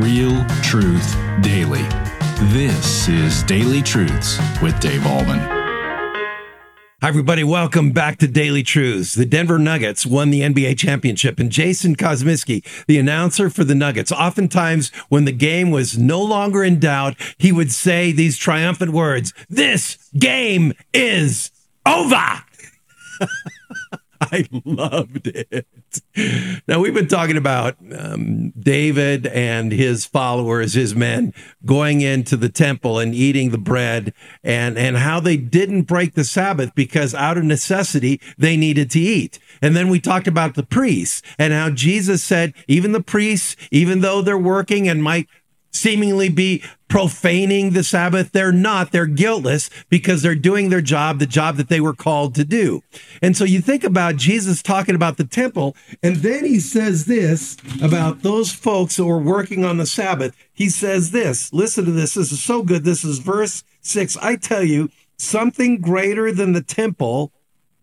Real truth daily. This is Daily Truths with Dave Ahlman. Hi, everybody. Welcome back to Daily Truths. The Denver Nuggets won the NBA championship, and Jason Kosmicki, the announcer for the Nuggets, oftentimes when the game was no longer in doubt, he would say these triumphant words This game is over. I loved it. Now, we've been talking about um, David and his followers, his men, going into the temple and eating the bread and, and how they didn't break the Sabbath because out of necessity, they needed to eat. And then we talked about the priests and how Jesus said, even the priests, even though they're working and might seemingly be profaning the Sabbath. They're not. They're guiltless because they're doing their job, the job that they were called to do. And so you think about Jesus talking about the temple, and then he says this about those folks who were working on the Sabbath. He says this listen to this. This is so good. This is verse six. I tell you, something greater than the temple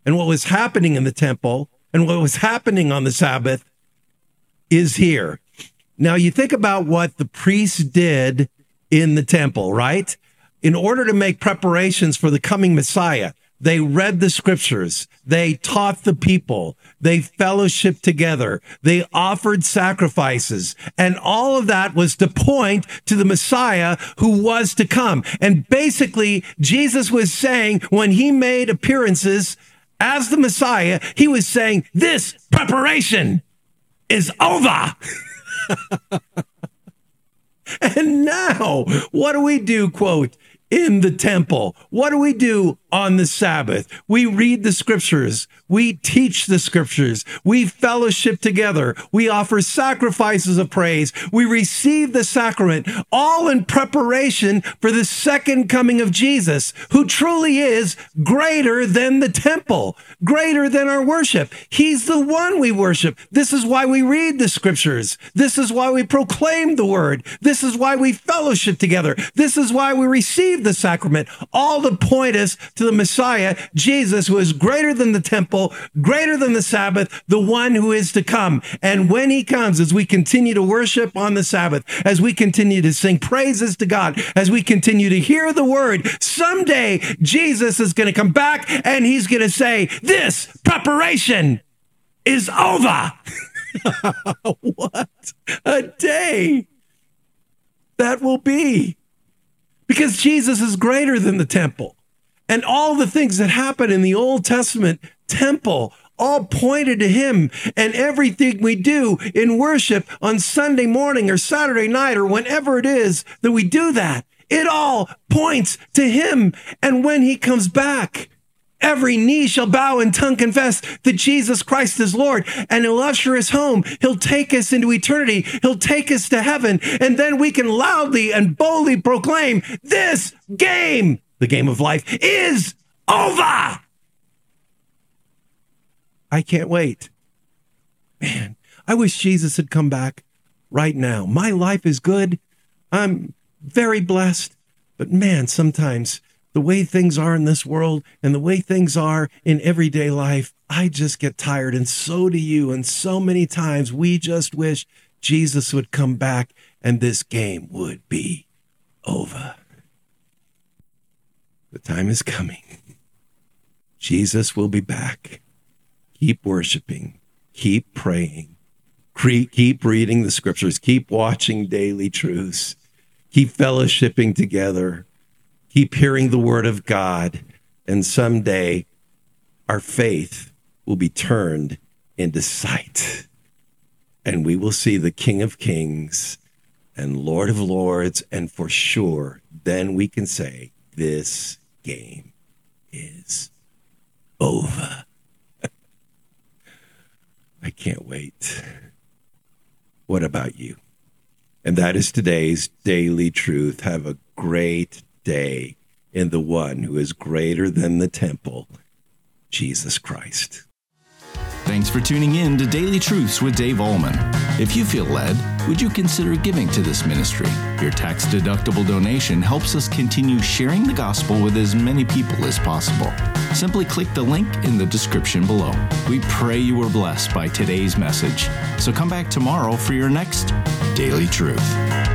and what was happening in the temple and what was happening on the Sabbath is here. Now, you think about what the priests did in the temple, right? In order to make preparations for the coming Messiah, they read the scriptures. They taught the people. They fellowshiped together. They offered sacrifices. And all of that was to point to the Messiah who was to come. And basically, Jesus was saying when he made appearances as the Messiah, he was saying, this preparation is over. and now, what do we do, quote, in the temple? What do we do on the Sabbath? We read the scriptures. We teach the scriptures. We fellowship together. We offer sacrifices of praise. We receive the sacrament, all in preparation for the second coming of Jesus, who truly is greater than the temple, greater than our worship. He's the one we worship. This is why we read the scriptures. This is why we proclaim the word. This is why we fellowship together. This is why we receive the sacrament, all to point us to the Messiah, Jesus, who is greater than the temple, greater than the Sabbath, the one who is to come. And when he comes, as we continue to worship on the Sabbath, as we continue to sing praises to God, as we continue to hear the word, someday Jesus is going to come back and he's going to say, This preparation is over. what a day that will be because Jesus is greater than the temple. And all the things that happen in the Old Testament temple all pointed to him. And everything we do in worship on Sunday morning or Saturday night or whenever it is that we do that, it all points to him. And when he comes back, Every knee shall bow and tongue confess that Jesus Christ is Lord, and He'll usher us home. He'll take us into eternity. He'll take us to heaven, and then we can loudly and boldly proclaim this game, the game of life, is over. I can't wait. Man, I wish Jesus had come back right now. My life is good. I'm very blessed, but man, sometimes the way things are in this world and the way things are in everyday life, I just get tired. And so do you. And so many times we just wish Jesus would come back and this game would be over. The time is coming. Jesus will be back. Keep worshiping, keep praying, keep reading the scriptures, keep watching daily truths, keep fellowshipping together keep hearing the word of God, and someday our faith will be turned into sight. And we will see the King of Kings and Lord of Lords. And for sure, then we can say, this game is over. I can't wait. What about you? And that is today's daily truth. Have a great day in the one who is greater than the temple, Jesus Christ. Thanks for tuning in to Daily Truths with Dave Ahlman. If you feel led, would you consider giving to this ministry? Your tax deductible donation helps us continue sharing the gospel with as many people as possible. Simply click the link in the description below. We pray you were blessed by today's message. So come back tomorrow for your next Daily Truth.